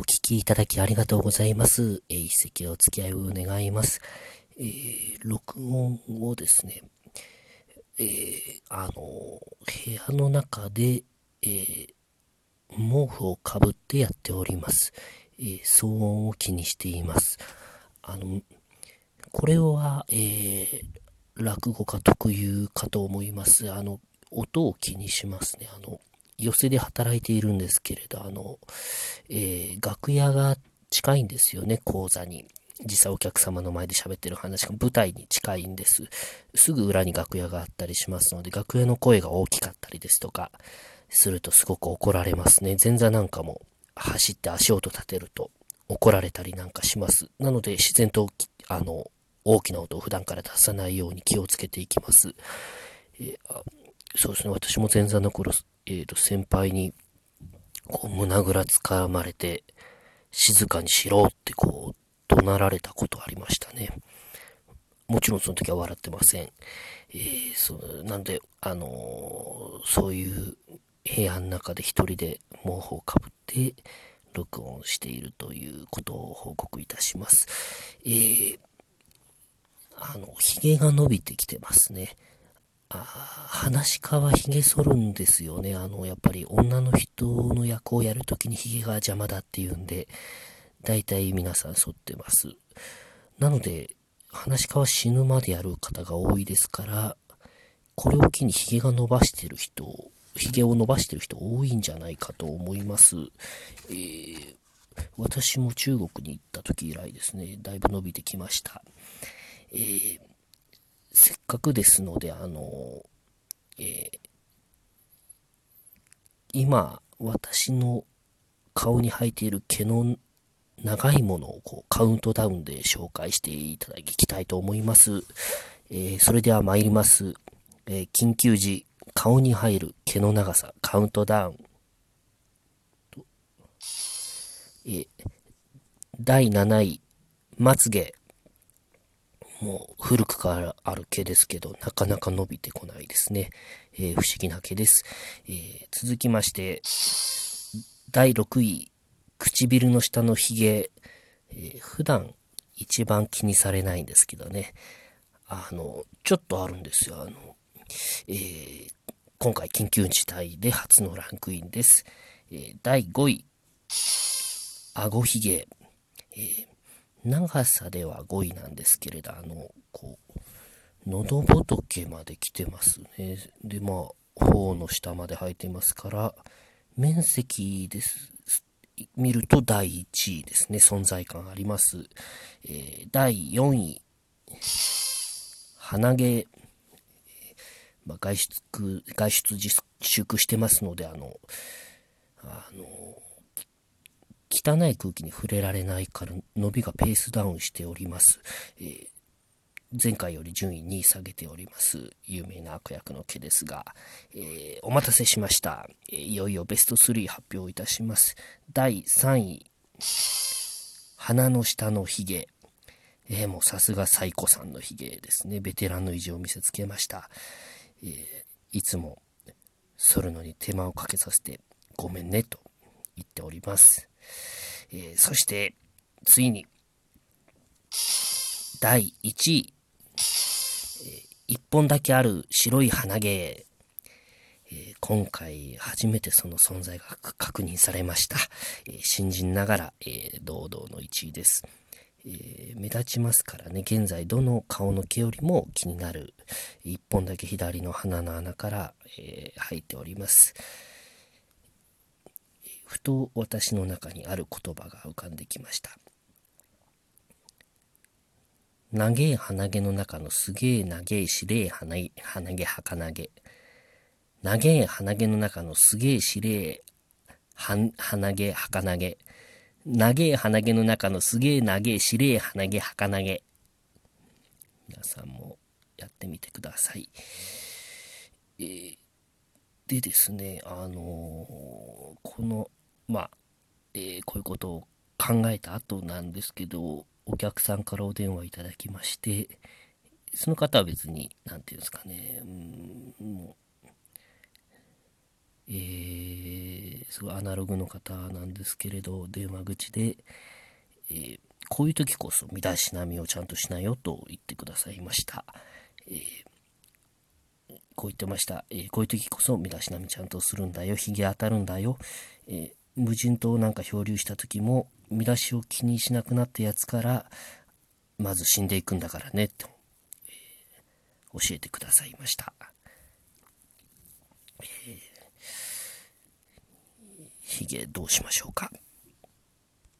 お聞きいただきありがとうございます。えー、一席お付き合いを願います。えー、録音をですね、えー、あの、部屋の中で、えー、毛布をかぶってやっております。えー、騒音を気にしています。あの、これは、えー、落語家特有かと思います。あの、音を気にしますね。あの、寄席で働いているんですけれど、あの、えー、楽屋が近いんですよね、講座に。実際お客様の前で喋ってる話が舞台に近いんです。すぐ裏に楽屋があったりしますので、楽屋の声が大きかったりですとか、するとすごく怒られますね。前座なんかも走って足音立てると怒られたりなんかします。なので自然と、あの、大きな音を普段から出さないように気をつけていきます。えー、そうですね、私も前座の頃、えー、と先輩にこう胸ぐらつかまれて静かにしろってこう怒鳴られたことありましたね。もちろんその時は笑ってません。えー、そうなんで、あのー、そういう部屋の中で一人で毛布をかぶって録音しているということを報告いたします。えー、あの、髭が伸びてきてますね。あ話し家は髭剃るんですよね。あの、やっぱり女の人の役をやるときに髭が邪魔だっていうんで、大体皆さん剃ってます。なので、話し家は死ぬまでやる方が多いですから、これを機に髭が伸ばしてる人、髭を伸ばしてる人多いんじゃないかと思います。えー、私も中国に行った時以来ですね、だいぶ伸びてきました。えーせっかくですので、あの、えー、今、私の顔に生えている毛の長いものをこうカウントダウンで紹介していただきたいと思います。えー、それでは参ります。えー、緊急時、顔に入る毛の長さ、カウントダウン。えー、第7位、まつげ。もう古くからある毛ですけど、なかなか伸びてこないですね。えー、不思議な毛です。えー、続きまして、第6位、唇の下の髭、えー、普段一番気にされないんですけどね。あの、ちょっとあるんですよ。あの、えー、今回緊急事態で初のランクインです。えー、第5位、顎ひげ、えー、長さでは5位なんですけれど、あの、こう、喉仏まで来てますね。で、まあ、頬の下まで生えてますから、面積です。見ると第1位ですね。存在感あります。えー、第4位。鼻毛。まあ、外出、外出自粛してますので、あの、あの、汚い空気に触れられないから伸びがペースダウンしております。えー、前回より順位2位下げております。有名な悪役の毛ですが、えー、お待たせしました、えー、いよいよベスト3発表いたします。第3位、鼻の下のヒゲ。えー、もうさすがサイコさんのヒゲですね。ベテランの意地を見せつけました。え、いつも剃るのに手間をかけさせてごめんねと言っております。えー、そして、ついに、第1位、え、1本だけある白い鼻毛、えー、今回初めてその存在が確認されました。えー、新人ながら、えー、堂々の1位です。え目立ちますからね、現在どの顔の毛よりも気になる1本だけ左の鼻の穴から、え入っております。ふと私の中にある言葉が浮かんできました。長え鼻毛の中のすげえ長えしれえ鼻毛鼻毛儚毛。長え鼻毛の中のすげえしれえ鼻毛儚毛。長え鼻毛の中のすげえ長えしれえ鼻毛儚毛。皆さんもやってみてください。えー、でですね、あのー、このまあ、えー、こういうことを考えた後なんですけど、お客さんからお電話いただきまして、その方は別に、なんていうんですかね、うん、もう、えー、すごいアナログの方なんですけれど、電話口で、えー、こういう時こそ身だしなみをちゃんとしなよと言ってくださいました。えー、こう言ってました、えこういう時こそ身だしなみちゃんとするんだよ。髭当たるんだよ。え無人島なんか漂流した時も、見出しを気にしなくなったやつから、まず死んでいくんだからね、と、えー、教えてくださいました。えー、ヒゲどうしましょうか。